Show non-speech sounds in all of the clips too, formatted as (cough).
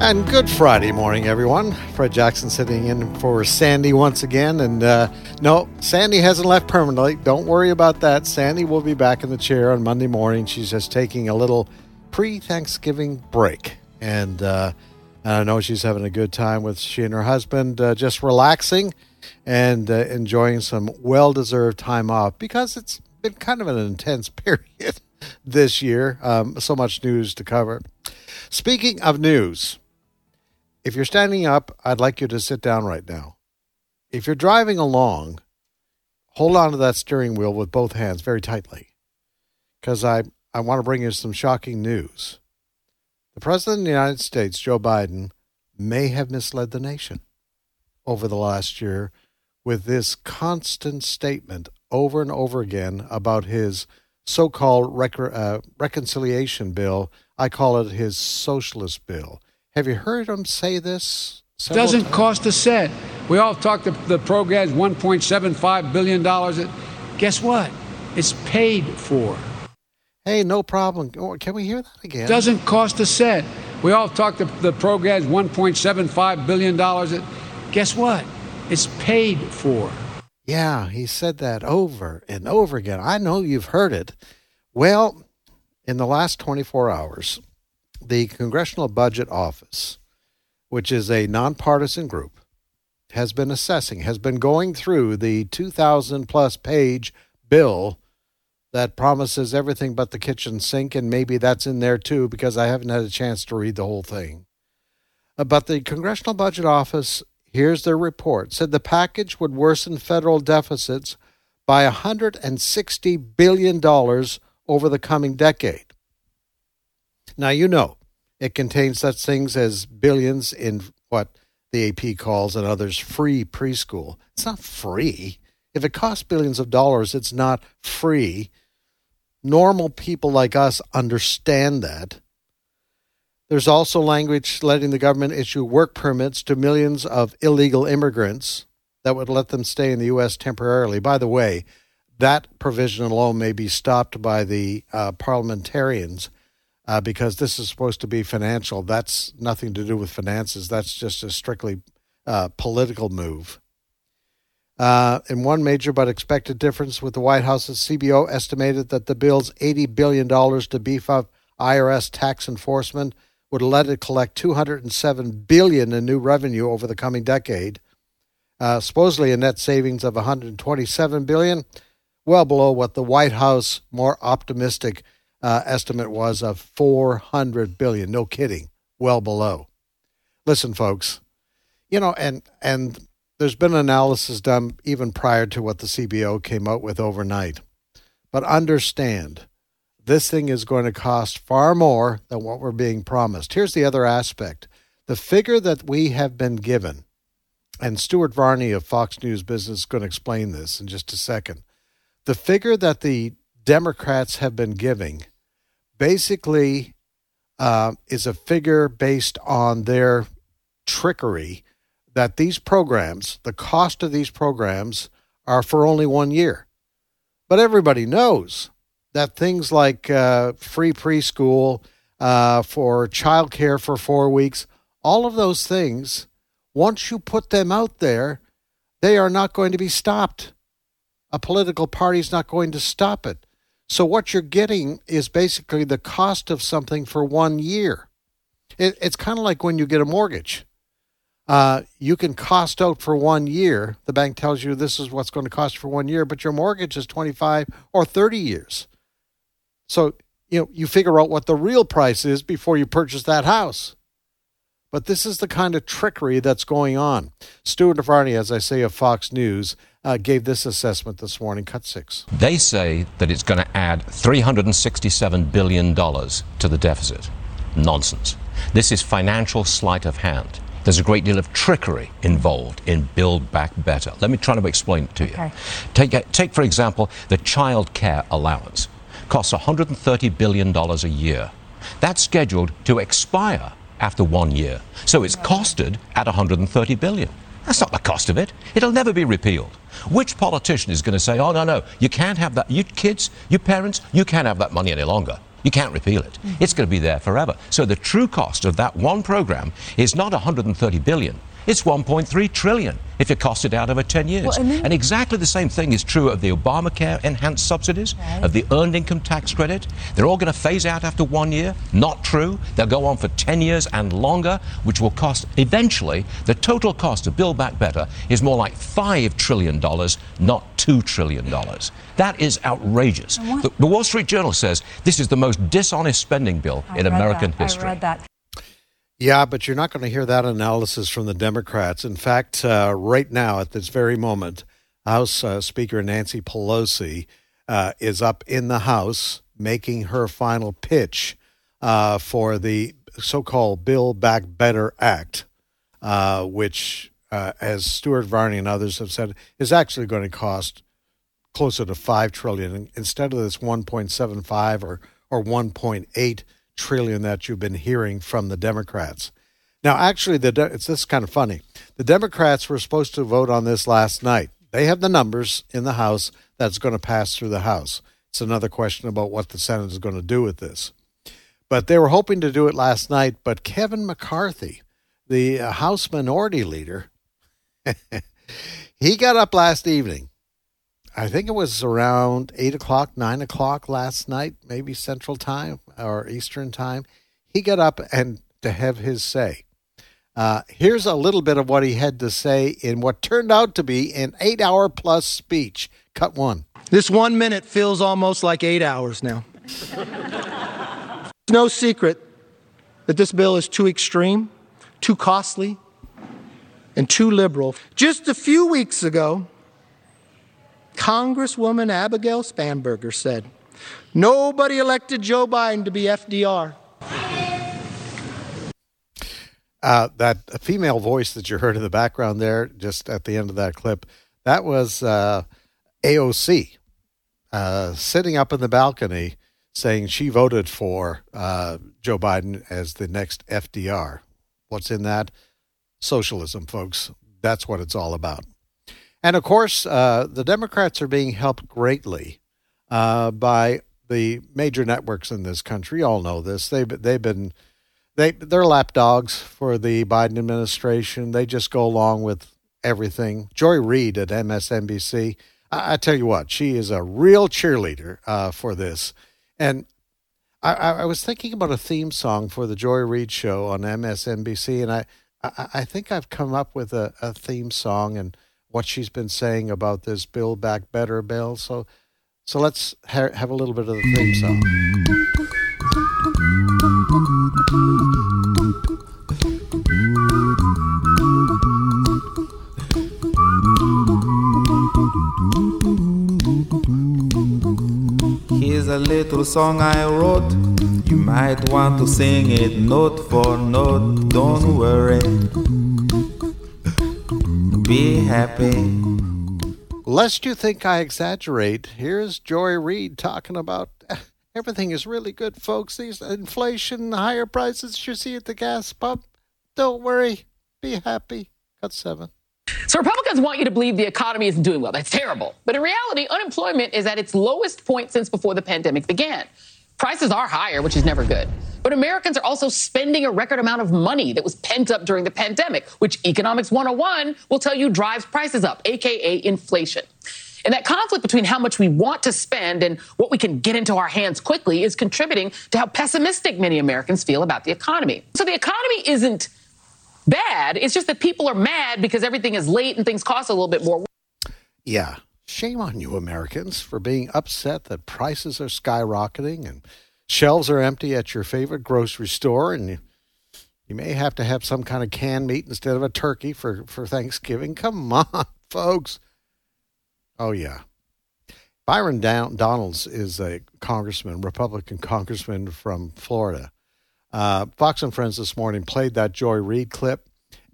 And good Friday morning, everyone. Fred Jackson sitting in for Sandy once again. And uh, no, Sandy hasn't left permanently. Don't worry about that. Sandy will be back in the chair on Monday morning. She's just taking a little pre Thanksgiving break. And uh, I know she's having a good time with she and her husband, uh, just relaxing and uh, enjoying some well deserved time off because it's been kind of an intense (laughs) period this year. Um, so much news to cover. Speaking of news, if you're standing up, I'd like you to sit down right now. If you're driving along, hold on to that steering wheel with both hands very tightly because I, I want to bring you some shocking news. The President of the United States, Joe Biden, may have misled the nation over the last year with this constant statement over and over again about his so called rec- uh, reconciliation bill. I call it his socialist bill. Have you heard him say this? Doesn't times? cost a cent. We all talked the, the program's $1.75 billion. Guess what? It's paid for. Hey, no problem. Oh, can we hear that again? Doesn't cost a cent. We all talked the, the program's $1.75 billion. Guess what? It's paid for. Yeah, he said that over and over again. I know you've heard it. Well, in the last 24 hours, the Congressional Budget Office, which is a nonpartisan group, has been assessing, has been going through the 2,000 plus page bill that promises everything but the kitchen sink, and maybe that's in there too because I haven't had a chance to read the whole thing. Uh, but the Congressional Budget Office, here's their report, said the package would worsen federal deficits by $160 billion over the coming decade. Now, you know, it contains such things as billions in what the AP calls and others free preschool. It's not free. If it costs billions of dollars, it's not free. Normal people like us understand that. There's also language letting the government issue work permits to millions of illegal immigrants that would let them stay in the U.S. temporarily. By the way, that provision alone may be stopped by the uh, parliamentarians uh, because this is supposed to be financial. That's nothing to do with finances. That's just a strictly uh, political move. Uh, in one major but expected difference with the White House's CBO estimated that the bill's $80 billion to beef up IRS tax enforcement would let it collect 207 billion in new revenue over the coming decade. Uh, supposedly a net savings of 127 billion, well below what the White House more optimistic uh, estimate was of 400 billion. No kidding, well below. Listen, folks, you know, and and there's been analysis done even prior to what the CBO came out with overnight. But understand, this thing is going to cost far more than what we're being promised. Here's the other aspect the figure that we have been given, and Stuart Varney of Fox News Business is going to explain this in just a second. The figure that the Democrats have been giving basically uh, is a figure based on their trickery that these programs, the cost of these programs, are for only one year. But everybody knows that things like uh, free preschool, uh, for childcare for four weeks, all of those things, once you put them out there, they are not going to be stopped. A political party is not going to stop it. So what you're getting is basically the cost of something for one year. It, it's kind of like when you get a mortgage. Uh, you can cost out for one year. The bank tells you this is what's going to cost for one year, but your mortgage is 25 or 30 years. So you know, you figure out what the real price is before you purchase that house. But this is the kind of trickery that's going on. Stuart Varney, as I say, of Fox News, uh, gave this assessment this morning, cut six. They say that it's going to add $367 billion to the deficit. Nonsense. This is financial sleight of hand. There's a great deal of trickery involved in Build Back Better. Let me try to explain it to you. Okay. Take, take, for example, the child care allowance. Costs $130 billion a year. That's scheduled to expire after one year. So it's costed at 130 billion. That's not the cost of it. It'll never be repealed. Which politician is going to say, oh, no, no, you can't have that. You kids, you parents, you can't have that money any longer. You can't repeal it. Mm-hmm. It's going to be there forever. So the true cost of that one program is not 130 billion. It's 1.3 trillion if you cost it out over 10 years. Well, and, and, exactly the same thing is true of the Obamacare enhanced subsidies, right. of the earned income tax credit. They're all going to phase out after one year. Not true. They'll go on for 10 years and longer, which will cost eventually the total cost of Build Back Better is more like $5 trillion, not $2 trillion. That is outrageous. The, the, Wall Street Journal says this is the most dishonest spending bill I in American that. history. Yeah, but you're not going to hear that analysis from the Democrats. In fact, uh, right now, at this very moment, House uh, Speaker Nancy Pelosi uh, is up in the House making her final pitch uh, for the so called Build Back Better Act, uh, which, uh, as Stuart Varney and others have said, is actually going to cost closer to 5 trillion instead of this 1.75 or, or 1.8 trillion that you've been hearing from the Democrats. Now, actually, the De- it's this kind of funny. The Democrats were supposed to vote on this last night. They have the numbers in the House that's going to pass through the House. It's another question about what the Senate is going to do with this. But they were hoping to do it last night. But Kevin McCarthy, the uh, House Minority Leader, (laughs) he got up last evening I think it was around eight o'clock, nine o'clock last night, maybe Central Time or Eastern Time. He got up and to have his say. Uh, here's a little bit of what he had to say in what turned out to be an eight hour plus speech. Cut one. This one minute feels almost like eight hours now. it's no secret that this bill is too extreme, too costly, and too liberal. Just a few weeks ago, Congresswoman Abigail Spanberger said, Nobody elected Joe Biden to be FDR. Uh, that female voice that you heard in the background there, just at the end of that clip, that was uh, AOC uh, sitting up in the balcony saying she voted for uh, Joe Biden as the next FDR. What's in that? Socialism, folks. That's what it's all about. And of course, uh, the Democrats are being helped greatly uh, by the major networks in this country. All know this. They've they've been they they're lapdogs for the Biden administration. They just go along with everything. Joy Reid at MSNBC. I, I tell you what, she is a real cheerleader uh, for this. And I, I, was thinking about a theme song for the Joy Reid show on MSNBC, and I I, I think I've come up with a, a theme song and what she's been saying about this Build Back Better bill. So, so let's ha- have a little bit of the theme song. Here's a little song I wrote. You might want to sing it note for note. Don't worry be happy. Lest you think I exaggerate, here's Joy Reid talking about (laughs) everything is really good, folks. These inflation, higher prices you see at the gas pump. Don't worry, be happy. Cut seven. So Republicans want you to believe the economy isn't doing well. That's terrible. But in reality, unemployment is at its lowest point since before the pandemic began. Prices are higher, which is never good. But Americans are also spending a record amount of money that was pent up during the pandemic, which Economics 101 will tell you drives prices up, aka inflation. And that conflict between how much we want to spend and what we can get into our hands quickly is contributing to how pessimistic many Americans feel about the economy. So the economy isn't bad. It's just that people are mad because everything is late and things cost a little bit more. Yeah. Shame on you, Americans, for being upset that prices are skyrocketing and Shelves are empty at your favorite grocery store, and you, you may have to have some kind of canned meat instead of a turkey for, for Thanksgiving. Come (laughs) on, folks. Oh, yeah. Byron Down- Donalds is a congressman, Republican congressman from Florida. Uh, Fox and Friends this morning played that Joy Reid clip.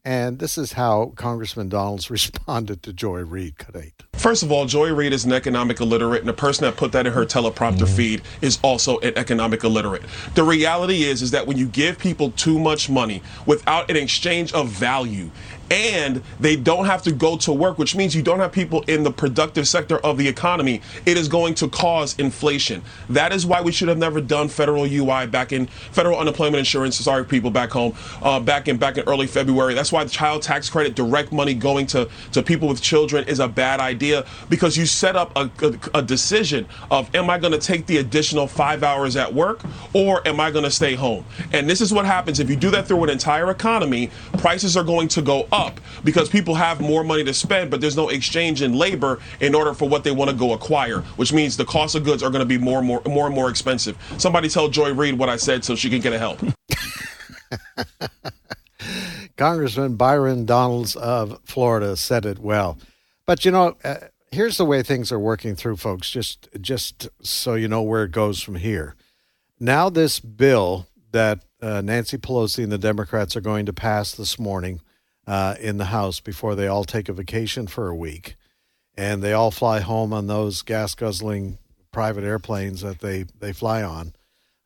And this is how Congressman Donalds (laughs) responded to Joy Reid. Cut First of all, Joy Reid is an economic illiterate, and the person that put that in her teleprompter mm. feed is also an economic illiterate. The reality is, is that when you give people too much money without an exchange of value, and they don't have to go to work, which means you don't have people in the productive sector of the economy. It is going to cause inflation. That is why we should have never done federal UI back in federal unemployment insurance. Sorry, people back home, uh, back in back in early February. That's why the child tax credit, direct money going to to people with children, is a bad idea because you set up a, a, a decision of am I going to take the additional five hours at work or am I going to stay home? And this is what happens if you do that through an entire economy. Prices are going to go up up because people have more money to spend, but there's no exchange in labor in order for what they want to go acquire, which means the cost of goods are going to be more and more, more and more expensive. Somebody tell Joy Reid what I said so she can get a help. (laughs) Congressman Byron Donalds of Florida said it well. But you know, uh, here's the way things are working through, folks. Just just so you know where it goes from here. Now, this bill that uh, Nancy Pelosi and the Democrats are going to pass this morning uh, in the house before they all take a vacation for a week, and they all fly home on those gas guzzling private airplanes that they they fly on.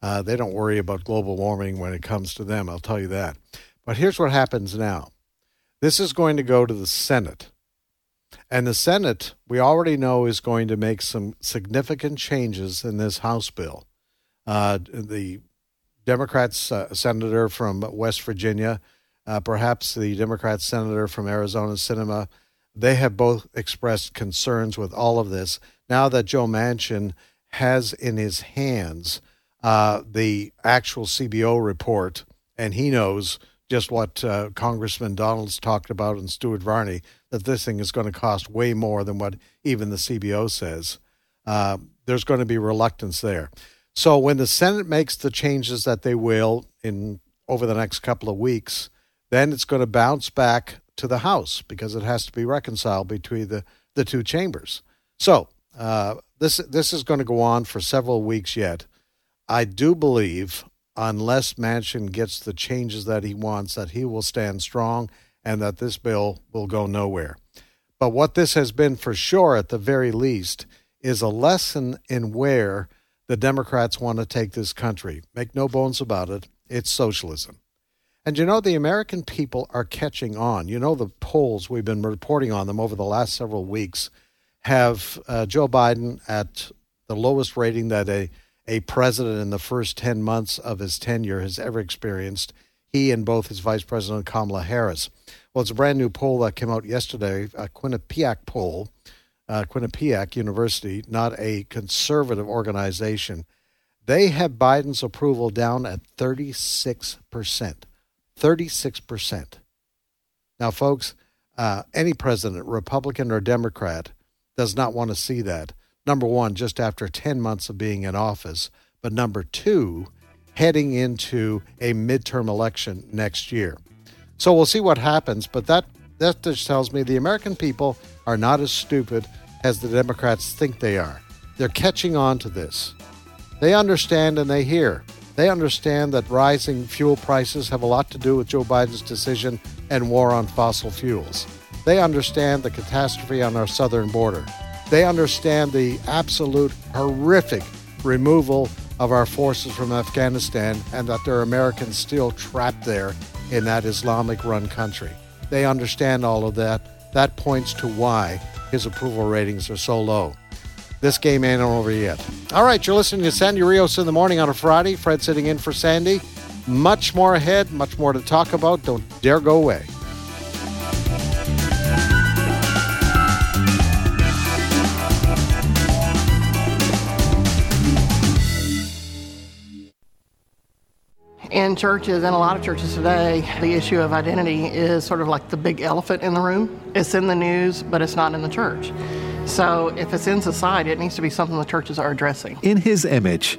Uh, they don't worry about global warming when it comes to them. I'll tell you that. But here's what happens now. This is going to go to the Senate. And the Senate, we already know, is going to make some significant changes in this House bill. Uh, the Democrats, uh, senator from West Virginia, uh, perhaps the Democrat senator from Arizona Sinema, they have both expressed concerns with all of this. Now that Joe Manchin has in his hands uh, the actual CBO report, and he knows just what uh, Congressman Donalds talked about and Stuart Varney, that this thing is going to cost way more than what even the CBO says. Uh, there's going to be reluctance there. So when the Senate makes the changes that they will in over the next couple of weeks, then it's going to bounce back to the House because it has to be reconciled between the, the two chambers. So uh, this this is going to go on for several weeks yet. I do believe, unless Manchin gets the changes that he wants, that he will stand strong and that this bill will go nowhere. But what this has been for sure, at the very least, is a lesson in where the Democrats want to take this country. Make no bones about it, it's socialism. And you know, the American people are catching on. You know, the polls, we've been reporting on them over the last several weeks, have uh, Joe Biden at the lowest rating that a, a president in the first 10 months of his tenure has ever experienced. He and both his vice president, Kamala Harris. Well, it's a brand new poll that came out yesterday, a Quinnipiac poll, uh, Quinnipiac University, not a conservative organization. They have Biden's approval down at 36 percent. 36%. Now, folks, uh, any president, Republican or Democrat, does not want to see that. Number one, just after 10 months of being in office. But number two, heading into a midterm election next year. So we'll see what happens. But that, that just tells me the American people are not as stupid as the Democrats think they are. They're catching on to this. They understand and they hear. They understand that rising fuel prices have a lot to do with Joe Biden's decision and war on fossil fuels. They understand the catastrophe on our southern border. They understand the absolute horrific removal of our forces from Afghanistan and that there are Americans still trapped there in that Islamic run country. They understand all of that. That points to why his approval ratings are so low. This game ain't over yet. All right, you're listening to Sandy Rios in the morning on a Friday. Fred sitting in for Sandy. Much more ahead, much more to talk about. Don't dare go away. In churches and a lot of churches today, the issue of identity is sort of like the big elephant in the room. It's in the news, but it's not in the church. So if it's in society, it needs to be something the churches are addressing. In his image,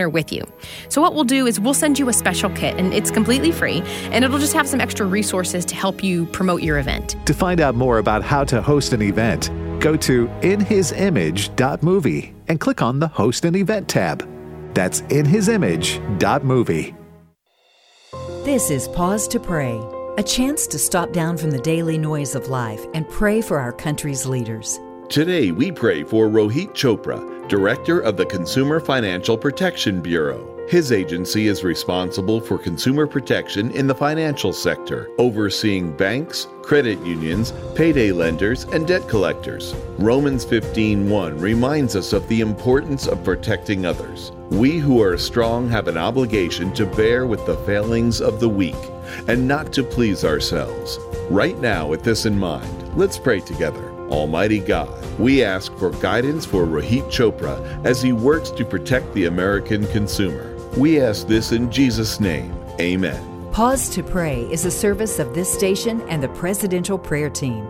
with you. So, what we'll do is we'll send you a special kit, and it's completely free, and it'll just have some extra resources to help you promote your event. To find out more about how to host an event, go to inhisimage.movie and click on the Host an Event tab. That's inhisimage.movie. This is Pause to Pray, a chance to stop down from the daily noise of life and pray for our country's leaders. Today, we pray for Rohit Chopra, Director of the Consumer Financial Protection Bureau. His agency is responsible for consumer protection in the financial sector, overseeing banks, credit unions, payday lenders, and debt collectors. Romans 15:1 reminds us of the importance of protecting others. We who are strong have an obligation to bear with the failings of the weak and not to please ourselves. Right now, with this in mind, let's pray together. Almighty God, we ask for guidance for Rohit Chopra as he works to protect the American consumer. We ask this in Jesus' name. Amen. Pause to Pray is a service of this station and the Presidential Prayer Team,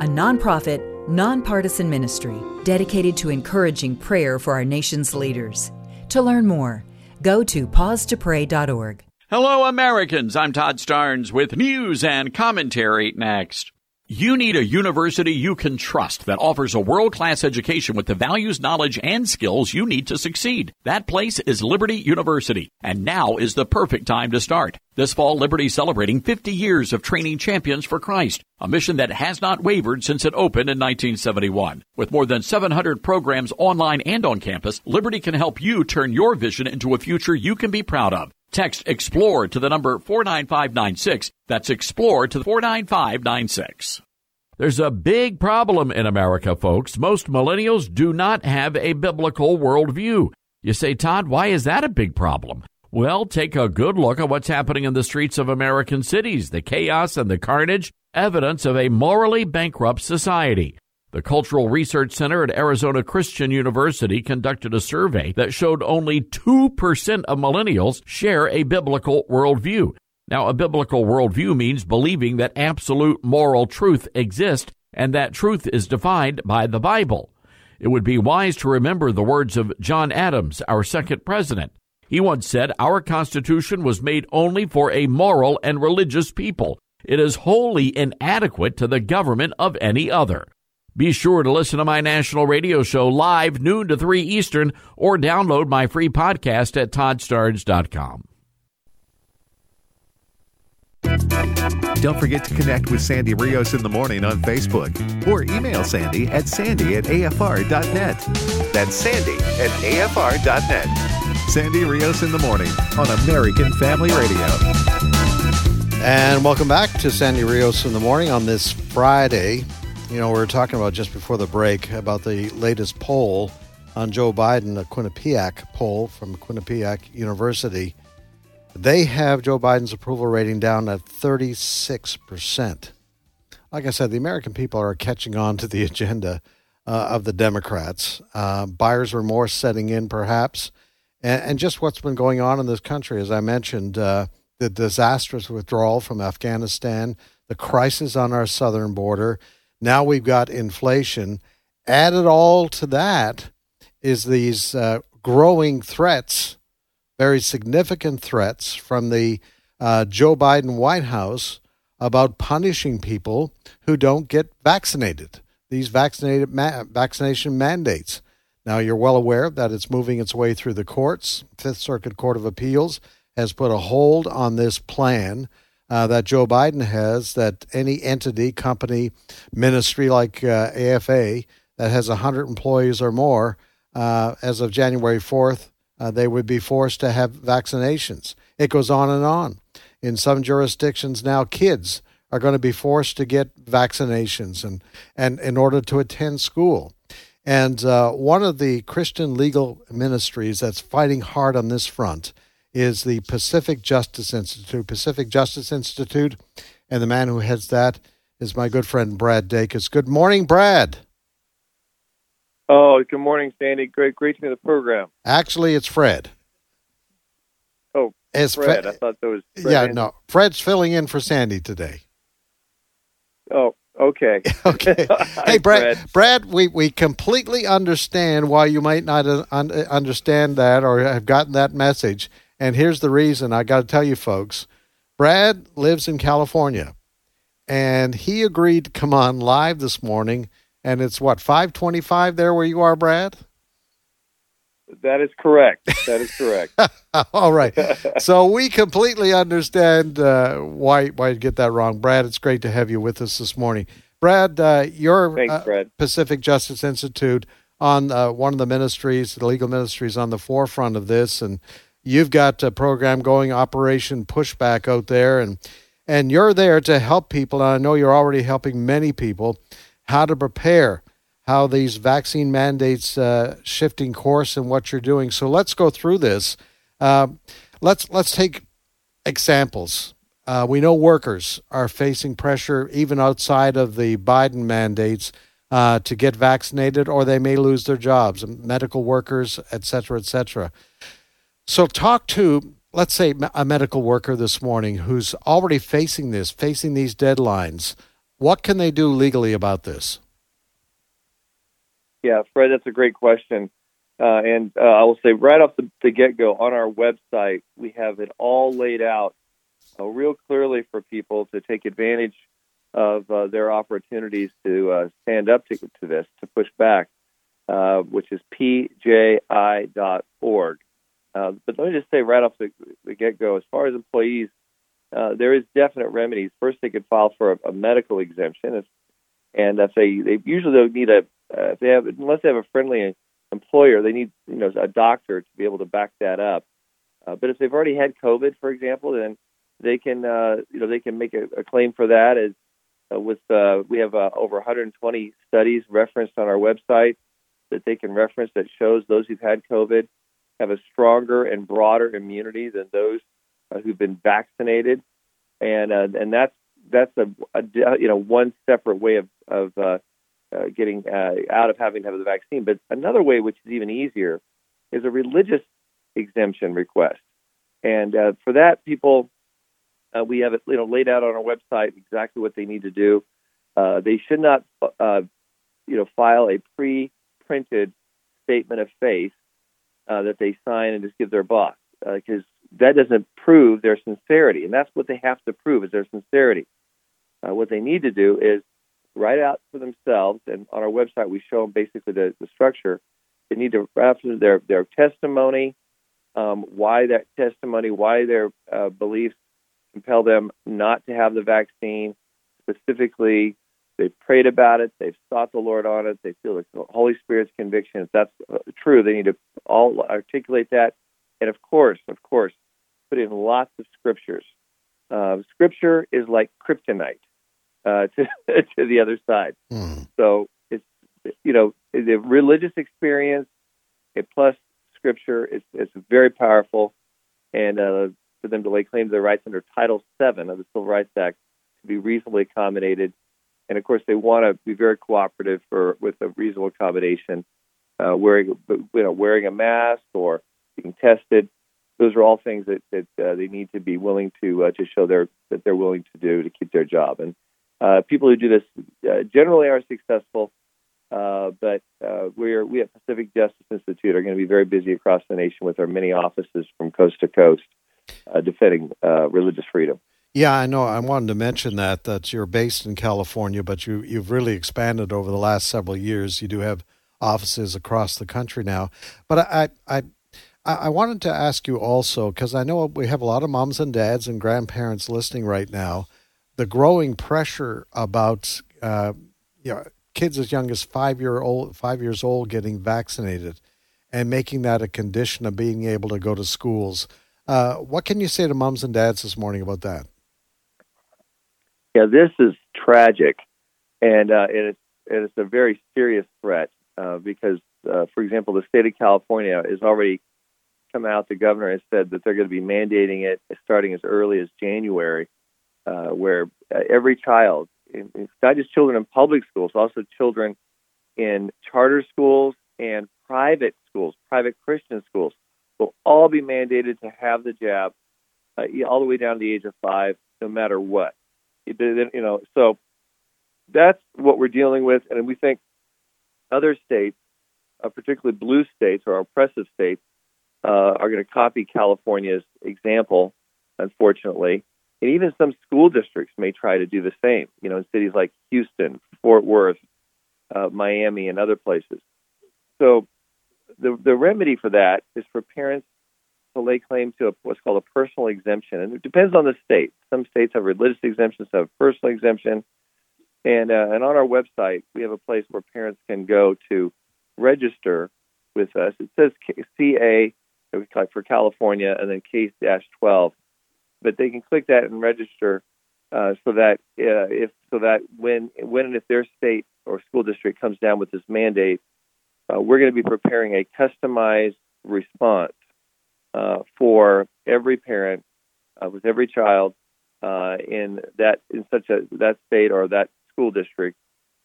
a nonprofit, nonpartisan ministry dedicated to encouraging prayer for our nation's leaders. To learn more, go to pausetopray.org. Hello, Americans. I'm Todd Starnes with news and commentary next. You need a university you can trust that offers a world class education with the values, knowledge, and skills you need to succeed. That place is Liberty University, and now is the perfect time to start. This fall, Liberty is celebrating 50 years of training champions for Christ, a mission that has not wavered since it opened in 1971. With more than 700 programs online and on campus, Liberty can help you turn your vision into a future you can be proud of. Text EXPLORE to the number 49596. That's EXPLORE to the 49596. There's a big problem in America, folks. Most millennials do not have a biblical worldview. You say, Todd, why is that a big problem? Well, take a good look at what's happening in the streets of American cities, the chaos and the carnage, evidence of a morally bankrupt society. The Cultural Research Center at Arizona Christian University conducted a survey that showed only 2% of millennials share a biblical worldview. Now, a biblical worldview means believing that absolute moral truth exists and that truth is defined by the Bible. It would be wise to remember the words of John Adams, our second president. He once said, Our Constitution was made only for a moral and religious people. It is wholly inadequate to the government of any other. Be sure to listen to my national radio show live noon to 3 Eastern or download my free podcast at toddstarnes.com. Don't forget to connect with Sandy Rios in the morning on Facebook or email Sandy at sandy at afr.net. That's sandy at afr.net. Sandy Rios in the morning on American Family Radio. And welcome back to Sandy Rios in the morning on this Friday. You know, we were talking about just before the break about the latest poll on Joe Biden, a Quinnipiac poll from Quinnipiac University. They have Joe Biden's approval rating down at 36%. Like I said, the American people are catching on to the (laughs) agenda uh, of the Democrats. Uh, buyer's remorse setting in, perhaps, and, and, just what's been going on in this country. As I mentioned, uh, the disastrous withdrawal from Afghanistan, the crisis on our southern border. Now we've got inflation. Added all to that is these uh, growing threats very significant threats from the uh, Joe Biden White House about punishing people who don't get vaccinated. These vaccinated ma- vaccination mandates. Now you're well aware that it's moving its way through the courts. Fifth Circuit Court of Appeals has put a hold on this plan uh, that Joe Biden has. That any entity, company, ministry like uh, AFA that has 100 employees or more, uh, as of January 4th, uh, they would be forced to have vaccinations. It goes on and on. In some jurisdictions now, kids are going to be forced to get vaccinations and, and in order to attend school. And uh, one of the Christian legal ministries that's fighting hard on this front is the Pacific Justice Institute. Pacific Justice Institute, and the man who heads that is my good friend Brad Dacus. Good morning, Brad. Oh, good morning, Sandy. Great, great to be the program. Actually, it's Fred. Oh, it's Fred. Fe- I thought that was Fred yeah, Anderson. no. Fred's filling in for Sandy today. Oh, okay. (laughs) (laughs) okay. Hey, Brad. Brad, we, we completely understand why you might not uh, un- understand that or have gotten that message. And here's the reason. I got to tell you, folks. Brad lives in California, and he agreed to come on live this morning. And it's what five twenty-five there where you are, Brad. That is correct. That is correct. (laughs) All right. so we completely understand uh, why why you get that wrong, Brad. It's great to have you with us this morning, Brad. Uh, your Thanks, uh, Brad. Pacific Justice Institute on uh, one of the ministries, the legal ministries, on the forefront of this, and you've got a program going, Operation Pushback, out there, and and you're there to help people. And I know you're already helping many people how to prepare how these vaccine mandates uh, shifting course and what you're doing. So let's go through this. Uh, let's let's take examples. Uh, we know workers are facing pressure even outside of the Biden mandates uh, to get vaccinated, or they may lose their jobs. Medical workers, et cetera, et cetera. So talk to let's say a medical worker this morning who's already facing this, facing these deadlines. What can they do legally about this? Yeah, Fred, that's a great question. Uh, and uh, I will say right off the, the get go on our website, we have it all laid out uh, real clearly for people to take advantage of uh, their opportunities to uh, stand up to, to this, to push back, uh, which is pji.org. Uh, but let me just say right off the, the get go, as far as employees, uh, there is definite remedies. First, they could file for a, a medical exemption, if, and if they they usually don't need a uh, if they have unless they have a friendly employer, they need you know a doctor to be able to back that up. Uh, but if they've already had COVID, for example, then they can uh, you know they can make a, a claim for that. As uh, with uh, we have uh, over 120 studies referenced on our website that they can reference that shows those who've had COVID have a stronger and broader immunity than those uh, who've been vaccinated, and uh, and that's that's a, a you know one separate way of of uh, uh, getting uh, out of having to have the vaccine. But another way, which is even easier, is a religious exemption request, and uh, for that, people we have it you know laid out on our website exactly what they need to do. They should not you know file a pre-printed statement of faith uh, that they sign and just give their boss because that doesn't prove their sincerity, and that's what they have to prove is their sincerity. Uh, what they need to do is write out for themselves, and on our website we show them basically the, the structure. They need to write out their their testimony, um, why that testimony, why their uh, beliefs compel them not to have the vaccine. Specifically, they've prayed about it, they've sought the Lord on it, they feel the Holy Spirit's conviction. If that's uh, true, they need to all articulate that, and of course, of course, put in lots of scriptures. Uh, scripture is like kryptonite uh, (laughs) to to the other side. Mm. So it's you know the religious experience it plus scripture is is very powerful, and uh, for them to lay claim to their rights under Title VII of the Civil Rights Act to be reasonably accommodated, and of course they want to be very cooperative for with a reasonable accommodation, uh, wearing you know wearing a mask or being tested. Those are all things that, that uh, they need to be willing to uh, to show their that they're willing to do to keep their job. And uh, people who do this uh, generally are successful, uh, but uh, we're we at Pacific Justice Institute are going to be very busy across the nation with our many offices from coast to coast, defending religious freedom. Yeah, I know. I wanted to mention that that you're based in California, but you you've really expanded over the last several years. You do have offices across the country now. But I I I wanted to ask you also because I know we have a lot of moms and dads and grandparents listening right now. The growing pressure about uh, you know, kids as young as five year old, five years old, getting vaccinated, and making that a condition of being able to go to schools. Uh, what can you say to moms and dads this morning about that? Yeah, this is tragic, and uh, it is it is a very serious threat. uh, because, uh, for example, the state of California has already come out. The governor has said that they're going to be mandating it starting as early as January, uh, where uh, every child, it's not just children in public schools, also children in charter schools and private schools, private Christian schools, will all be mandated to have the jab uh, all the way down to the age of five, no matter what. You know, so that's what we're dealing with, and we think other states, uh, particularly blue states or oppressive states, uh, are going to copy California's example, unfortunately. And even some school districts may try to do the same, you know, in cities like Houston, Fort Worth, uh, Miami, and other places. So the, the remedy for that is for parents to lay claim to a, what's called a personal exemption. And it depends on the state. Some states have religious exemptions, some have personal exemption. And, uh, and on our website, we have a place where parents can go to register with us. It says CA for California and then case 12. But they can click that and register uh, so that uh, if so that when when and if their state or school district comes down with this mandate, uh, we're going to be preparing a customized response for every parent uh, with every child uh, in that in such a that state or that school district,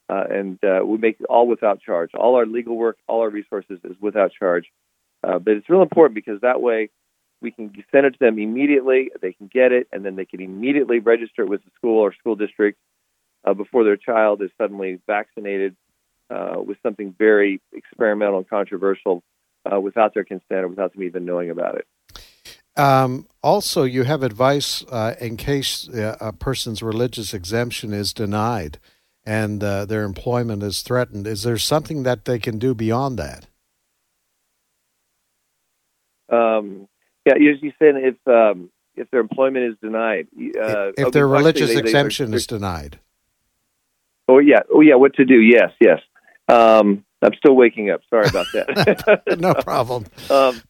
uh, and uh, we make it all without charge. All our legal work, all our resources is without charge. Uh, but it's real important because that way we can send it to them immediately. They can get it, and then they can immediately register it with the school or school district before their child is suddenly vaccinated with something very experimental and controversial without their consent or without them even knowing about it. Um, also, you have advice uh, in case uh, a person's religious exemption is denied and uh, their employment is threatened. Is there something that they can do beyond that? Um, yeah, as you said, if um, if their employment is denied, uh, if their religious they, exemption they, is denied. Oh yeah, oh yeah. What to do? Yes, yes. Um, I'm still waking up. Sorry about that. (laughs) no (laughs) problem. um,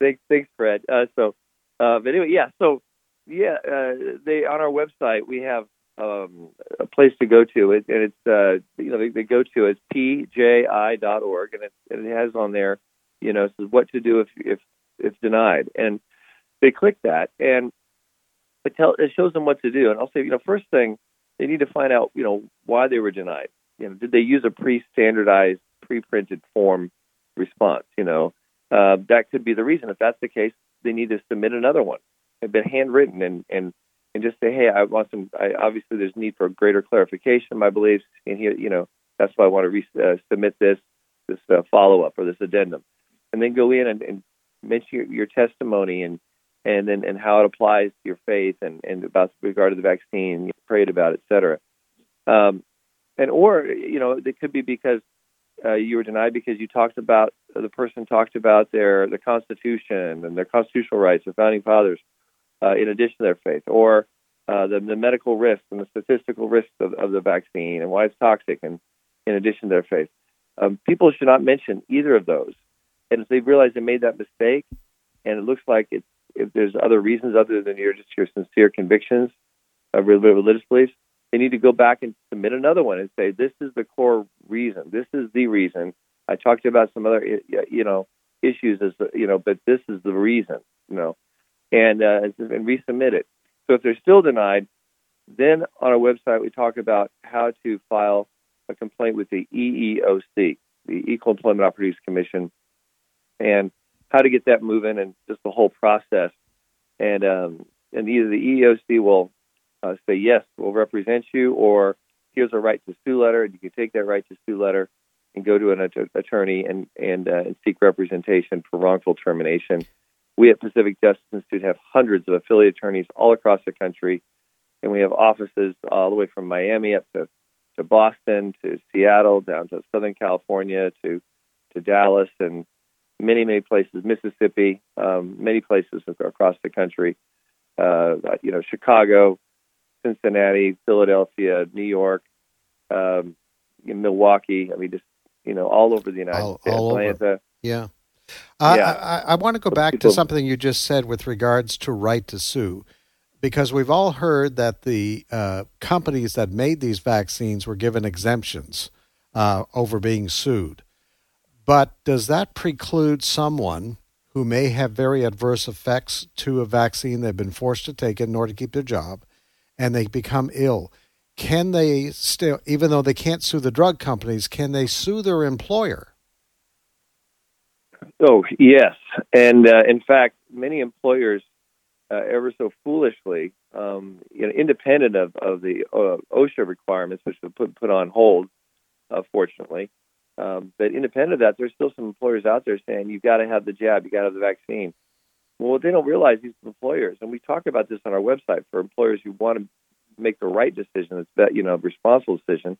thanks, thanks, Fred. Uh, so, uh, but anyway, yeah. So, yeah, uh, they on our website we have um, a place to go to, it, and it's uh, you know they, they go to is pji.org, and it, and it has on there, you know, says what to do if if if denied, and they click that, and it tell it shows them what to do, and I'll say, you know, first thing they need to find out, you know, why they were denied. You know, did they use a pre-standardized, pre-printed form response? You know, uh, that could be the reason. If that's the case, they need to submit another one. It's been handwritten and and and just say, hey, I want some. I, obviously, there's need for greater clarification of my beliefs, and here, you know, that's why I want to re- uh, submit this this uh, follow up or this addendum, and then go in and, and mention your, your testimony and and then and how it applies to your faith and and about regard to the vaccine, you prayed about, et cetera. Um, and or you know, it could be because uh, you were denied because you talked about the person talked about their the Constitution and their constitutional rights, the founding fathers, uh, in addition to their faith, or uh, the, the medical risks and the statistical risks of, of the vaccine and why it's toxic, and in addition to their faith. Um, people should not mention either of those. And if they realize they made that mistake, and it looks like it's if there's other reasons other than your just your sincere convictions of religious beliefs, they need to go back and submit another one and say, this is the core reason. This is the reason. I talked to you about some other, you know, issues as you know, but this is the reason, you know, and uh, and resubmit it. So if they're still denied, then on our website we talk about how to file a complaint with the EEOC, the Equal Employment Opportunities Commission, and how to get that moving and just the whole process. And um, and either the EEOC will uh, say, yes, we'll represent you, or here's a right to sue letter, and you can take that right to sue letter and go to an attorney and, and, uh, and seek representation for wrongful termination. We at Pacific Justice Institute have hundreds of affiliate attorneys all across the country, and we have offices all the way from Miami up to, to Boston, to Seattle, down to Southern California, to, to Dallas, and many, many places, Mississippi, um, many places across the country, uh, you know, Chicago, Cincinnati, Philadelphia, New York, um, Milwaukee. I mean, just you know, all over the United all, States, all Atlanta. Over. Yeah. Uh, yeah. I, I, want to go back to something you just said with regards to right to sue, because we've all heard that the uh, companies that made these vaccines were given exemptions uh, over being sued. But does that preclude someone who may have very adverse effects to a vaccine they've been forced to take in order to keep their job and they become ill? Can they still, even though they can't sue the drug companies, can they sue their employer? Oh, yes. And uh, in fact, many employers, uh, ever so foolishly, um, you know, independent of, of the uh, OSHA requirements, which were put, put on hold, uh, fortunately, um, but independent of that, there's still some employers out there saying you've got to have the jab, you've got to have the vaccine. Well, they don't realize these employers, and we talk about this on our website for employers who want to make the right decision, it's that you know responsible decision.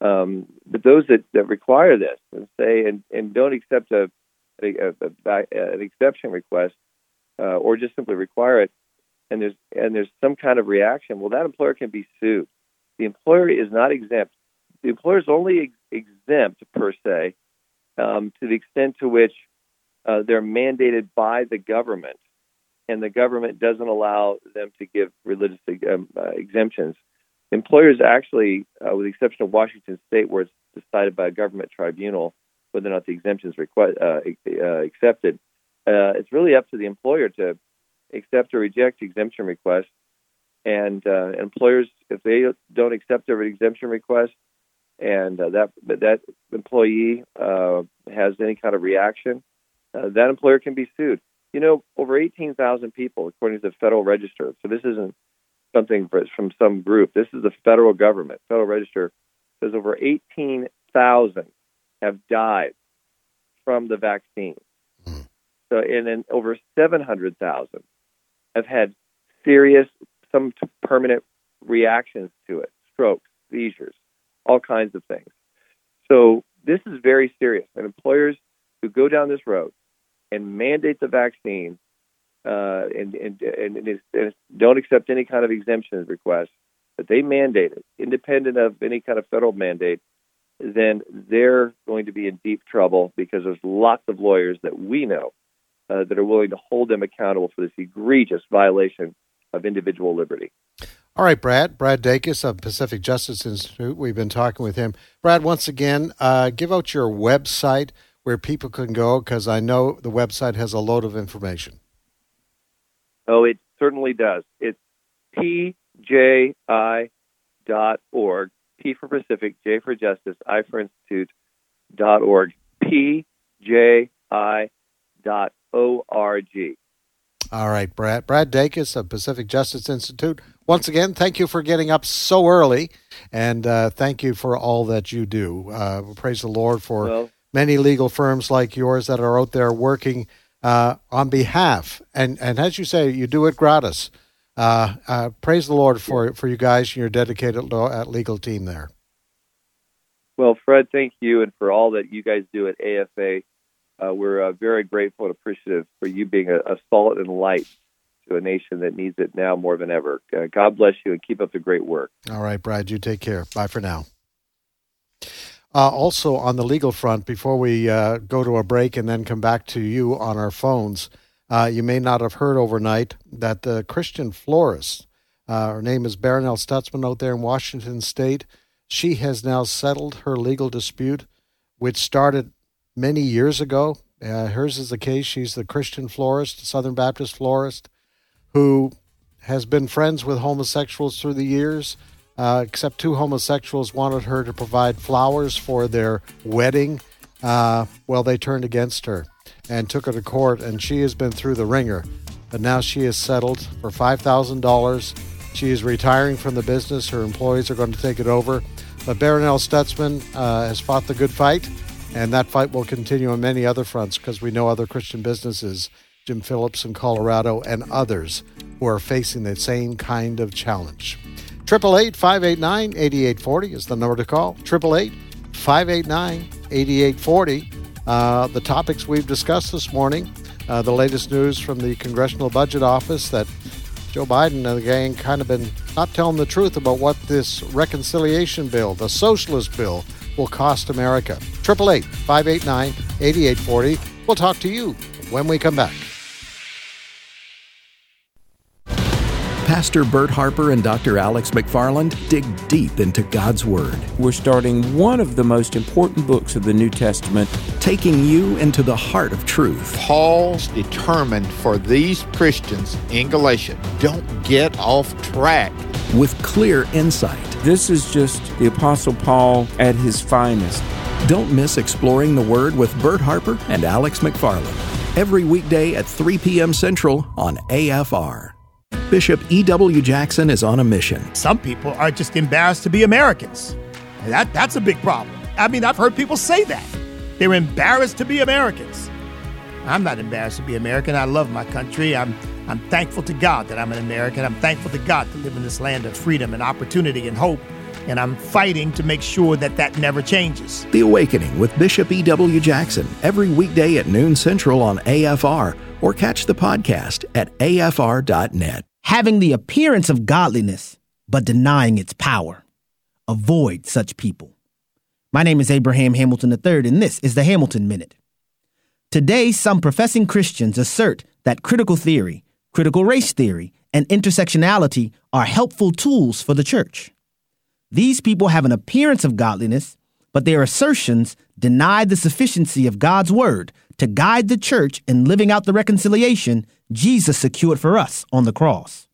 Um, but those that, that require this and say and, and don't accept a, a, a, a an exception request uh, or just simply require it, and there's and there's some kind of reaction, well, that employer can be sued. The employer is not exempt. The employer is only ex- exempt per se um, to the extent to which uh, they're mandated by the government, and the government doesn't allow them to give religious um, uh, exemptions. Employers actually, uh, with the exception of Washington State, where it's decided by a government tribunal whether or not the exemption is requ- uh, uh, accepted, uh, it's really up to the employer to accept or reject exemption requests. And employers, if they don't accept their exemption request, and uh, that that employee uh, has any kind of reaction, uh, that employer can be sued. You know, over 18,000 people, according to the Federal Register. So this isn't something from some group. This is the federal government. Federal Register says over 18,000 have died from the vaccine. So, and then over 700,000 have had serious, some permanent reactions to it, strokes, seizures, all kinds of things. So this is very serious. And employers who go down this road and mandate the vaccine uh, and, and, and, and, don't accept any kind of exemption request, but they mandate it, independent of any kind of federal mandate, then they're going to be in deep trouble because there's lots of lawyers that we know uh, that are willing to hold them accountable for this egregious violation of individual liberty. All right, Brad. Brad Dacus of Pacific Justice Institute. We've been talking with him. Brad, once again, uh, give out your website where people can go because I know the website has a load of information. Oh, it certainly does. It's pji.org, P for Pacific, J for Justice, I for Institute, dot org, pji.org. All right, Brad. Brad Dacus of Pacific Justice Institute. Once again, thank you for getting up so early, and uh, thank you for all that you do. Uh, praise the Lord for well, many legal firms like yours that are out there working uh, on behalf, and and as you say, you do it gratis. Uh, uh, praise the Lord for for you guys and your dedicated legal team there. Well, Fred, thank you, and for all that you guys do at AFA uh, we're uh, very grateful and appreciative for you being a, a, salt and light to a nation that needs it now more than ever. Uh, God bless you and keep up the great work. All right, Brad, you take care. Bye for now. Uh, also, on the legal front, before we uh, go to a break and then come back to you on our phones, uh, you may not have heard overnight that the Christian florist, her name is Barronelle Stutzman out there in Washington State, she has now settled her legal dispute, which started many years ago. Uh, hers is the case. She's the Christian florist, Southern Baptist florist, who has been friends with homosexuals through the years. Uh, except two homosexuals wanted her to provide flowers for their wedding. Uh, well, they turned against her and took her to court, and she has been through the ringer. But now she is settled for $5,000. She is retiring from the business. Her employees are going to take it over. But Barronelle Stutzman uh, has fought the good fight. And that fight will continue on many other fronts because we know other Christian businesses, Jim Phillips in Colorado, and others who are facing the same kind of challenge. 888 589 8840 is the number to call. 888 589 8840. Uh, the topics we've discussed this morning, uh, the latest news from the Congressional Budget Office that Joe Biden and the gang kind of been not telling the truth about what this reconciliation bill, the socialist bill, will cost America. 888 589 8840. We'll talk to you when we come back. Pastor Bert Harper and Dr. Alex McFarland dig deep into God's Word. We're starting one of the most important books of the New Testament, taking you into the heart of truth. Paul's determined for these Christians in Galatia don't get off track. With clear insight. This is just the Apostle Paul at his finest. Don't miss exploring the Word with Bert Harper and Alex McFarland. Every weekday at 3 p.m. Central on AFR. Bishop E.W. Jackson is on a mission. Some people are just embarrassed to be Americans. That, that's a big problem. I mean, I've heard people say that. They're embarrassed to be Americans. I'm not embarrassed to be American. I love my country. I'm, I'm thankful to God that I'm an American. I'm thankful to God to live in this land of freedom and opportunity and hope. And I'm fighting to make sure that that never changes. The Awakening with Bishop E.W. Jackson every weekday at noon Central on AFR or catch the podcast at afr.net having the appearance of godliness, but denying its power. Avoid such people. My name is Abraham Hamilton III, and this is the Hamilton Minute. Today, some professing Christians assert that critical theory, critical race theory, and intersectionality are helpful tools for the church. These people have an appearance of godliness, but their assertions deny the sufficiency of God's word to guide the church in living out the reconciliation Jesus secured for us on the cross.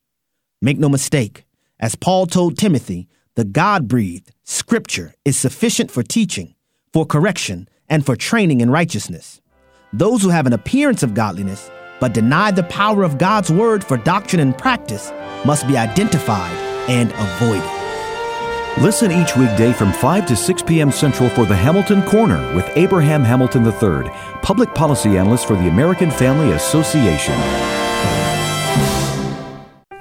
Make no mistake, as Paul told Timothy, the God breathed Scripture is sufficient for teaching, for correction, and for training in righteousness. Those who have an appearance of godliness, but deny the power of God's word for doctrine and practice, must be identified and avoided. Listen each weekday from 5 to 6 p.m. Central for the Hamilton Corner with Abraham Hamilton III, public policy analyst for the American Family Association.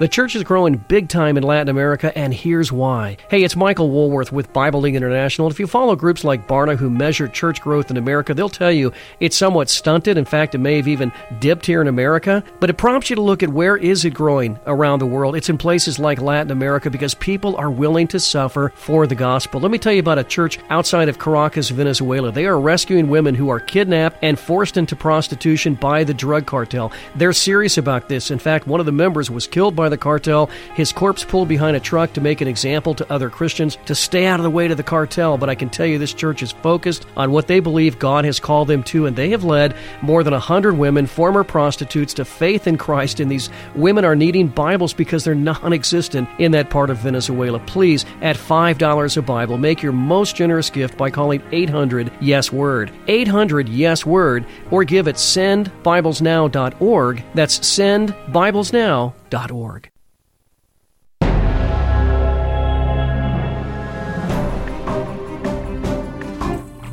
The church is growing big time in Latin America, and here's why. Hey, it's Michael Woolworth with Bible League International. If you follow groups like Barna who measure church growth in America, they'll tell you it's somewhat stunted. In fact, it may have even dipped here in America. But it prompts you to look at where is it growing around the world. It's in places like Latin America because people are willing to suffer for the gospel. Let me tell you about a church outside of Caracas, Venezuela. They are rescuing women who are kidnapped and forced into prostitution by the drug cartel. They're serious about this. In fact, one of the members was killed by the cartel. His corpse pulled behind a truck to make an example to other Christians to stay out of the way to the cartel. But I can tell you this church is focused on what they believe God has called them to, and they have led more than 100 women, former prostitutes, to faith in Christ. And these women are needing Bibles because they're non existent in that part of Venezuela. Please, at $5 a Bible, make your most generous gift by calling 800 Yes Word. 800 Yes Word, or give at sendbiblesnow.org. That's sendbiblesnow.org org.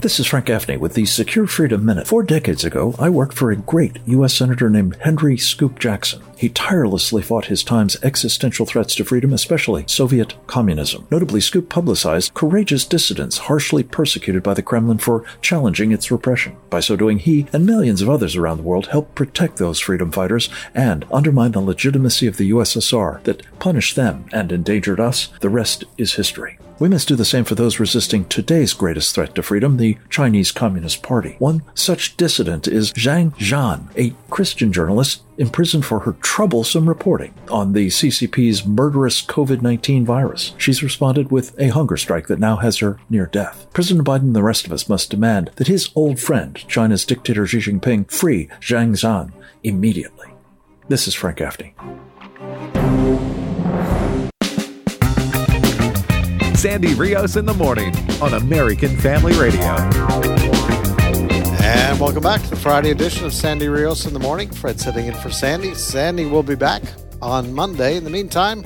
This is Frank Gaffney with the Secure Freedom Minute. Four decades ago, I worked for a great U.S. Senator named Henry Scoop Jackson. He tirelessly fought his time's existential threats to freedom, especially Soviet communism. Notably, Scoop publicized courageous dissidents harshly persecuted by the Kremlin for challenging its repression. By so doing, he and millions of others around the world helped protect those freedom fighters and undermine the legitimacy of the USSR that punished them and endangered us. The rest is history. We must do the same for those resisting today's greatest threat to freedom, the Chinese Communist Party. One such dissident is Zhang Zhan, a Christian journalist imprisoned for her troublesome reporting on the CCP's murderous COVID 19 virus. She's responded with a hunger strike that now has her near death. President Biden and the rest of us must demand that his old friend, China's dictator Xi Jinping, free Zhang Zhan immediately. This is Frank Gaffney. Sandy Rios in the morning on American Family Radio. And welcome back to the Friday edition of Sandy Rios in the morning. Fred sitting in for Sandy. Sandy will be back on Monday. In the meantime,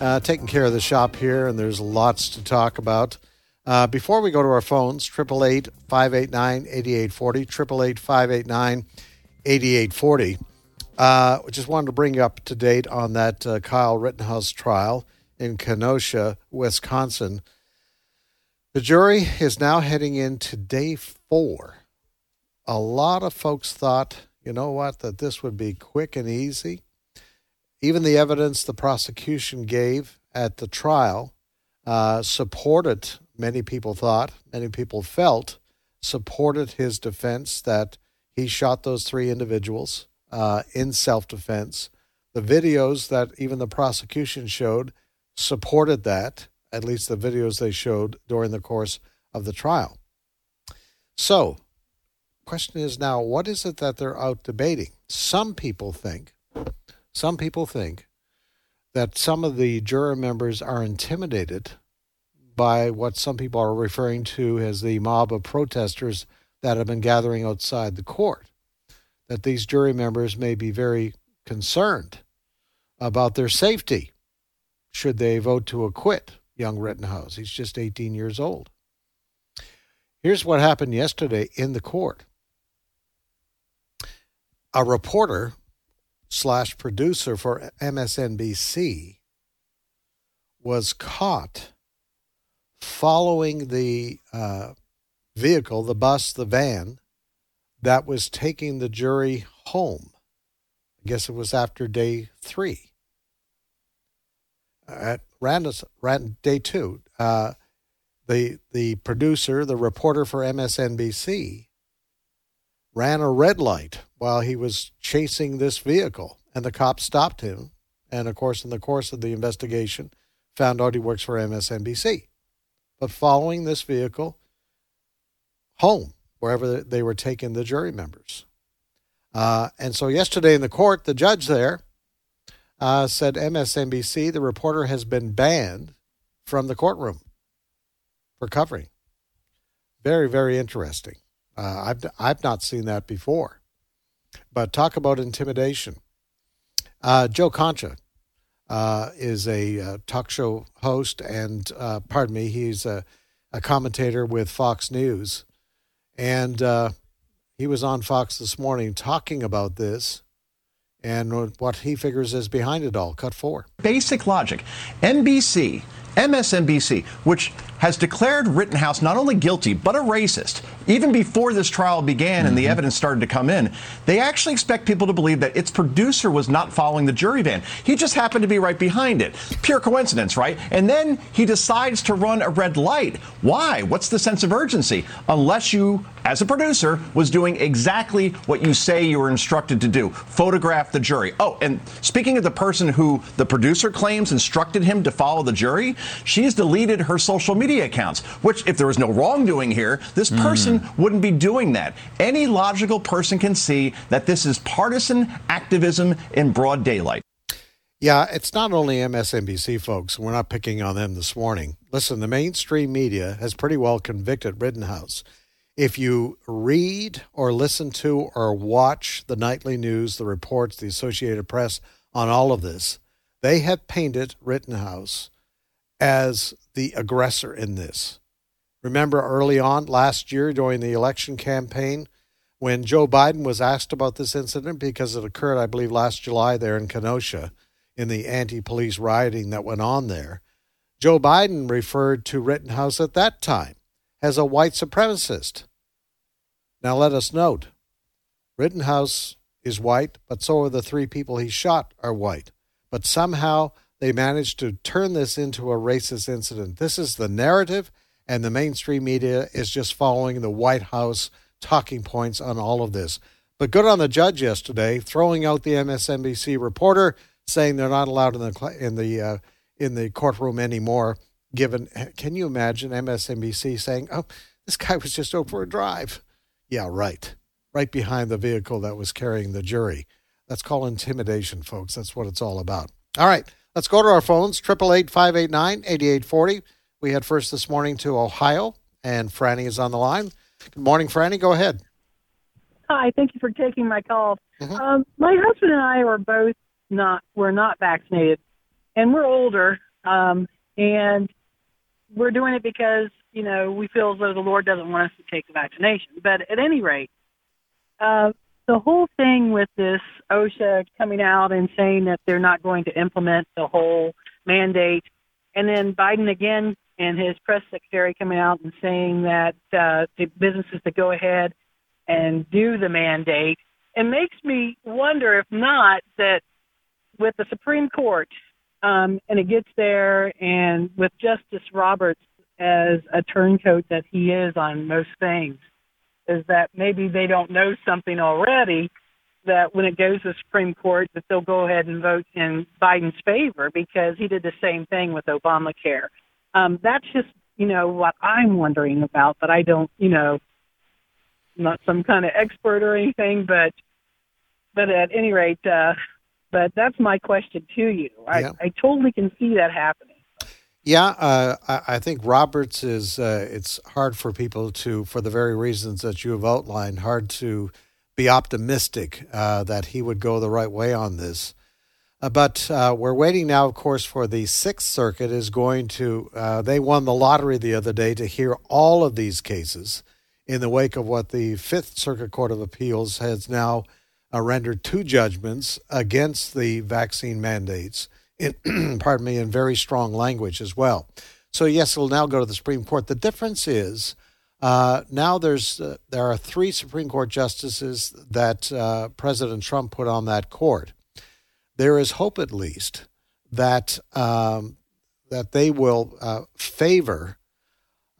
uh, taking care of the shop here, and there's lots to talk about. Uh, before we go to our phones, 888 589 8840, 888 589 8840. Uh, just wanted to bring you up to date on that uh, Kyle Rittenhouse trial in Kenosha, Wisconsin. The jury is now heading into day four. A lot of folks thought, you know what, that this would be quick and easy. Even the evidence the prosecution gave at the trial uh, supported, many people thought, many people felt, supported his defense that he shot those three individuals uh, in self defense, The videos that even the prosecution showed supported that, at least the videos they showed during the course of the trial. So, question is now, what is it that they're out debating? Some people think, some people think that some of the juror members are intimidated by what some people are referring to as the mob of protesters that have been gathering outside the court. That these jury members may be very concerned about their safety should they vote to acquit young Rittenhouse. He's just 18 years old. Here's what happened yesterday in the court a reporter slash producer for MSNBC was caught following the uh, vehicle, the bus, the van that was taking the jury home. I guess it was after day three. At random, random day two, uh, the the producer, the reporter for MSNBC, ran a red light while he was chasing this vehicle, and the cops stopped him. And of course, in the course of the investigation, found out he works for MSNBC but following this vehicle home, wherever they were taking the jury members. Uh, and so yesterday in the court, the judge there uh, said MSNBC, the reporter has been banned from the courtroom for covering. Very, very interesting. Uh, I've, I've not seen that before. But talk about intimidation. Uh, Joe Concha, uh, is a uh, talk show host and, uh, pardon me, he's a, a, commentator with Fox News. And he was on Fox this morning talking about this and what he figures is behind it all. Cut four. Basic logic. NBC MSNBC, which has declared Rittenhouse not only guilty, but a racist. Even before this trial began mm-hmm. and the mm-hmm. evidence started to come in, they actually expect people to believe that its producer was not following the jury van. He just happened to be right behind it. Pure coincidence, right? And then he decides to run a red light. Why? What's the sense of urgency? Unless you, as a producer, was doing exactly what you say you were instructed to do photograph the jury. Oh, and speaking of the person who the producer claims instructed him to follow the jury, she's deleted her social media accounts, which, if there was no wrongdoing here, this hmm. person mm. wouldn't be doing that. Any logical person can see that this is partisan activism in broad daylight. Yeah, it's not only MSNBC folks. We're not picking on them this morning. Listen, the mainstream media has pretty well convicted Rittenhouse. If you read or listen to or watch the nightly news, the reports, the Associated Press on all of this, they have painted Rittenhouse as the aggressor in this. Remember early on last year during the election campaign when Joe Biden was asked about this incident because it occurred, I believe, last July there in Kenosha in the anti police rioting that went on there. Joe Biden referred to Rittenhouse at that time as a white supremacist. Now, let us note Rittenhouse is white, but so are the three people he shot are white. But somehow they managed to turn this into a racist incident. This is the narrative, and the mainstream media is just following the White House talking points on all of this. But good on the judge yesterday, throwing out the MSNBC reporter, saying they're not allowed in the in the uh, in the courtroom anymore. Given, can you imagine MSNBC saying, "Oh, this guy was just out for a drive"? Yeah, right, right behind the vehicle that was carrying the jury. That's called intimidation, folks. That's what it's all about. All right. Let's go to our phones, 888-589-8840. We head first this morning to Ohio, and Franny is on the line. Good morning, Franny. Go ahead. Hi, thank you for taking my call. Mm-hmm. Um, my husband and I are both not, we're not vaccinated, and we're older, um, and we're doing it because, you know, we feel as though the Lord doesn't want us to take the vaccination. But at any rate, uh, the whole thing with this OSHA coming out and saying that they're not going to implement the whole mandate, and then Biden again and his press secretary coming out and saying that uh, the businesses to go ahead and do the mandate, it makes me wonder if not that with the Supreme Court um, and it gets there, and with Justice Roberts as a turncoat that he is on most things, is that maybe they don't know something already that when it goes to the Supreme Court, that they'll go ahead and vote in Biden's favor because he did the same thing with Obamacare. Um, that's just you know what I'm wondering about, but I don't you know I'm not some kind of expert or anything, but but at any rate, uh, but that's my question to you. I, Yeah. I totally can see that happening. Yeah, uh, I, think Roberts is. Uh, it's hard for people to, for the very reasons that you have outlined, hard to be optimistic uh, that he would go the right way on this. Uh, but uh, we're waiting now, of course, for the Sixth Circuit is going to. Uh, they won the lottery the other day to hear all of these cases in the wake of what the Fifth Circuit Court of Appeals has now rendered two judgments against the vaccine mandates. In, (clears throat) pardon me, in very strong language as well. So yes, it'll now go to the Supreme Court. The difference is uh, now there's uh, there are three Supreme Court justices that uh, President Trump put on that court. There is hope, at least, that um, that they will uh, favor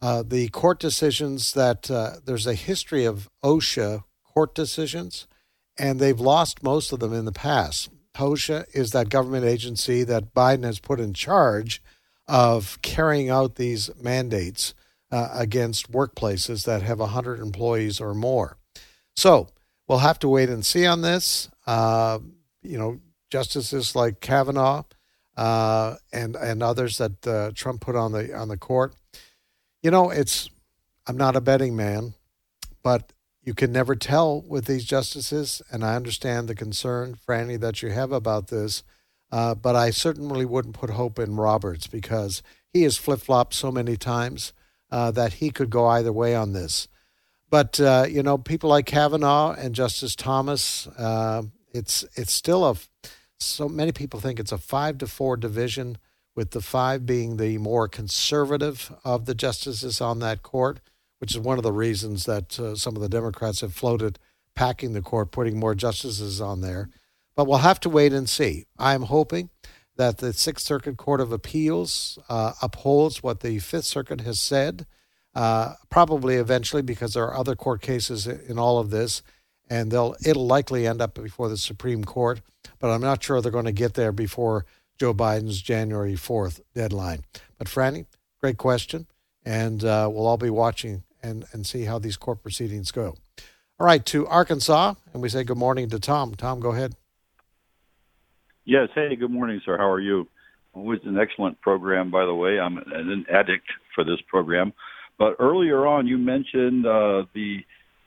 uh, the court decisions that uh, there's a history of OSHA court decisions, and they've lost most of them in the past. OSHA is that government agency that Biden has put in charge of carrying out these mandates uh, against workplaces that have 100 employees or more. So we'll have to wait and see on this. Uh, you know, justices like Kavanaugh uh, and and others that uh, Trump put on the on the court. You know, it's I'm not a betting man, but you can never tell with these justices, and I understand the concern, Franny, that you have about this. Uh, but I certainly wouldn't put hope in Roberts because he has flip flopped so many times uh, that he could go either way on this. But uh, you know, people like Kavanaugh and Justice Thomas, uh, it's it's still a. So many people think it's a five to four division, with the five being the more conservative of the justices on that court, which is one of the reasons that uh, some of the Democrats have floated packing the court, putting more justices on there. But we'll have to wait and see. I'm hoping that the Sixth Circuit Court of Appeals uh, upholds what the Fifth Circuit has said, uh, probably eventually because there are other court cases in all of this, and they'll it'll likely end up before the Supreme Court. But I'm not sure they're going to get there before Joe Biden's January 4th deadline. But Franny, great question, and uh, we'll all be watching and and see how these court proceedings go. All right, to Arkansas, and we say good morning to Tom. Tom, go ahead. Yes. Hey, good morning, sir. How are you? Always an excellent program, by the way. I'm an addict for this program. But earlier on, you mentioned uh, the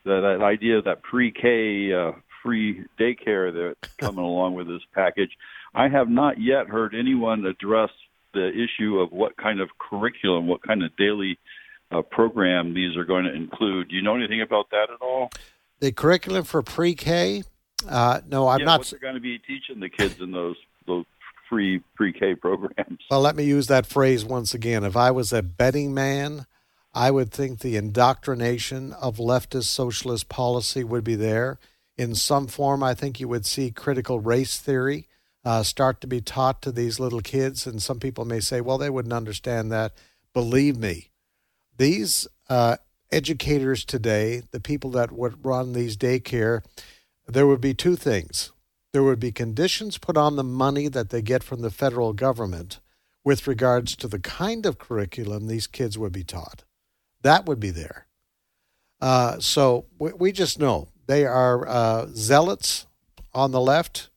that, that idea of that pre-K uh, free daycare that's (laughs) coming along with this package. I have not yet heard anyone address the issue of what kind of curriculum, what kind of daily uh, program these are going to include. Do you know anything about that at all? The curriculum for pre-K. Uh, no, I'm yeah, not. What they're going to be teaching the kids in those those free pre-K programs. Well, let me use that phrase once again. If I was a betting man, I would think the indoctrination of leftist socialist policy would be there. In some form, I think you would see critical race theory uh, start to be taught to these little kids. And some people may say, well, they wouldn't understand that. Believe me, these uh, educators today, the people that would run these daycare, there would be two things. There would be conditions put on the money that they get from the federal government with regards to the kind of curriculum these kids would be taught. That would be there. Uh, so we, we just know they are uh, zealots on the left.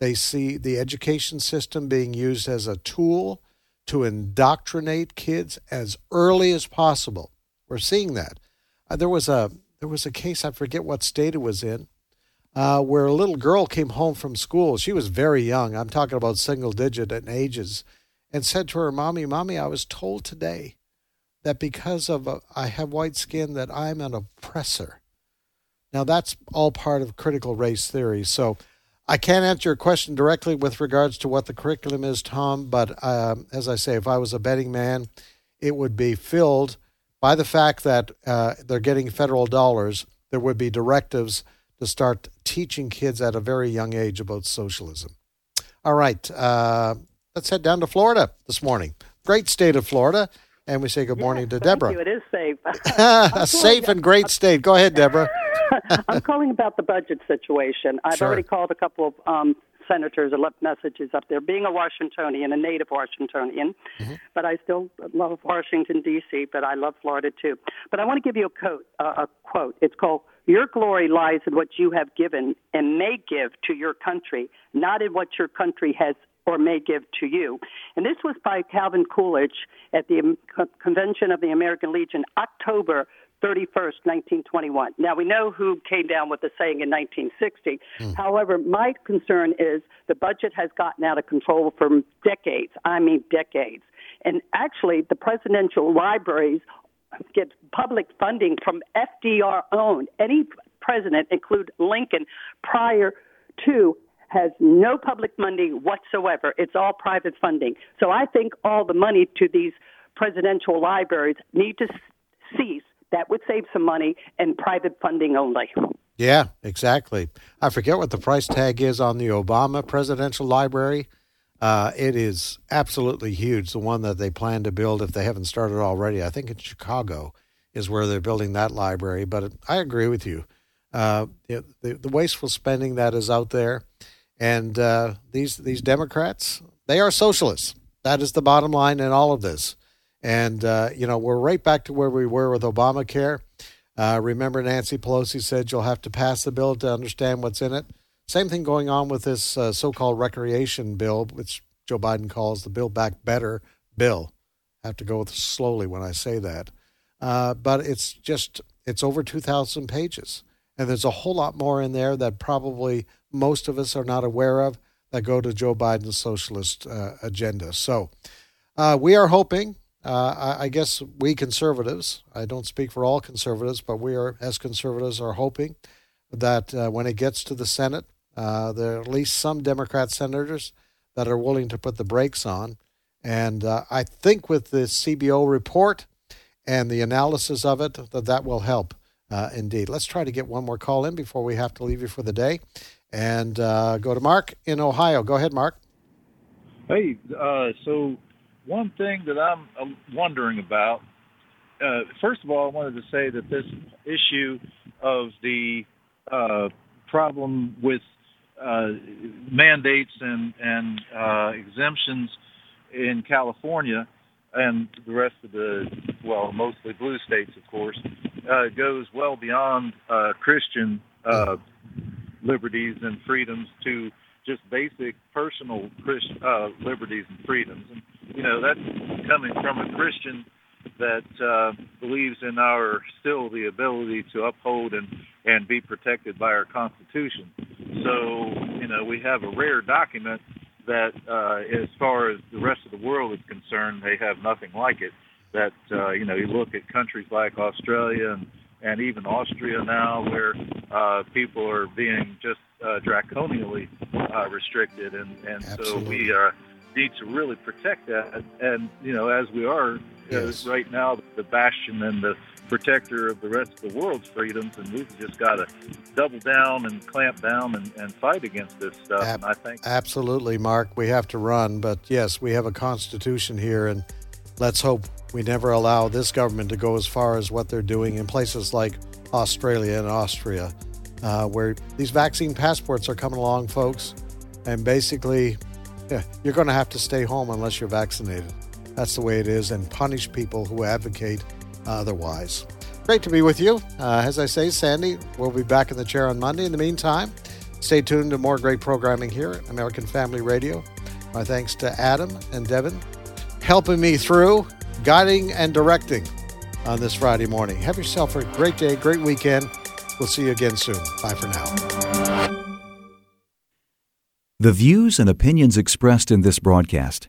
They see the education system being used as a tool to indoctrinate kids as early as possible. We're seeing that. Uh, there was a there was a case I forget what state it was in, uh, where a little girl came home from school. She was very young. I'm talking about single digit in ages, and said to her mommy, "Mommy, I was told today that because of uh, I have white skin that I'm an oppressor." Now that's all part of critical race theory. So I can't answer your question directly with regards to what the curriculum is, Tom. But um, as I say, if I was a betting man, it would be filled by the fact that uh, they're getting federal dollars. There would be directives to start teaching kids at a very young age about socialism. All right, uh, let's head down to Florida this morning. Great state of Florida. And we say good morning to Deborah. Thank you. It is safe. (laughs) (laughs) a safe and great state. Go ahead, Deborah. (laughs) I'm calling about the budget situation. I've Sure. already called a couple of um, senators and left messages up there. Being a Washingtonian, a native Washingtonian, but I still love Washington D.C. But I love Florida too. But I want to give you a quote. Uh, a quote. It's called "Your glory lies in what you have given and may give to your country, not in what your country has." Or may give to you. And this was by Calvin Coolidge at the Convention of the American Legion, October 31st, 1921. Now, we know who came down with the saying in 1960. Hmm. However, my concern is the budget has gotten out of control for decades. I mean, decades. And actually, the presidential libraries get public funding from FDR owned. Any president, include Lincoln, prior to has no public money whatsoever. It's all private funding. So I think all the money to these presidential libraries need to cease. That would save some money and private funding only. Yeah, exactly. I forget what the price tag is on the Obama Presidential Library. Uh, it is absolutely huge. The one that they plan to build, if they haven't started already, I think in Chicago is where they're building that library. But I agree with you. Uh, the, the, the wasteful spending that is out there, and uh, these these Democrats, they are socialists. That is the bottom line in all of this. And uh, you know, we're right back to where we were with Obamacare. Uh, remember, Nancy Pelosi said you'll have to pass the bill to understand what's in it. Same thing going on with this uh, so-called recreation bill, which Joe Biden calls the Build Back Better bill. I have to go slowly when I say that, uh, but it's just it's over two thousand pages, and there's a whole lot more in there that probably most of us are not aware of that go to Joe Biden's socialist uh, agenda. So uh, we are hoping. Uh, I, I guess we conservatives, I don't speak for all conservatives, but we are, as conservatives, are hoping that uh, when it gets to the Senate, uh, there are at least some Democrat senators that are willing to put the brakes on. And uh, I think with the CBO report and the analysis of it, that that will help uh, indeed. Let's try to get one more call in before we have to leave you for the day. And uh, go to Mark in Ohio. Go ahead, Mark. Hey, uh, so one thing that I'm wondering about. Uh, first of all, I wanted to say that this issue of the uh, problem with uh, mandates and and exemptions in California and the rest of the well, mostly blue states, of course, uh, goes well beyond uh, Christian uh, liberties and freedoms to just basic personal Christ, uh, liberties and freedoms. And you know that's coming from a Christian that uh, believes in our still the ability to uphold and and be protected by our Constitution. So you know we have a rare document that, uh, as far as the rest of the world is concerned, they have nothing like it. That uh, you know you look at countries like Australia and and even Austria now, where uh, people are being just uh, draconially uh, restricted, and and so we uh, need to really protect that. And you know, as we are uh, right now, the bastion and the protector of the rest of the world's freedoms, and we've just got to double down and clamp down and, and fight against this stuff. and I think Absolutely, Mark. We have to run, but yes, we have a constitution here, and let's hope we never allow this government to go as far as what they're doing in places like Australia and Austria, uh, where these vaccine passports are coming along, folks. And basically, yeah, you're going to have to stay home unless you're vaccinated. That's the way it is, and punish people who advocate otherwise. Great to be with you. Uh, as I say, Sandy, we'll be back in the chair on Monday. In the meantime, stay tuned to more great programming here at American Family Radio. My thanks to Adam and Devin helping me through, guiding and directing on this Friday morning. Have yourself a great day, great weekend. We'll see you again soon. Bye for now. The views and opinions expressed in this broadcast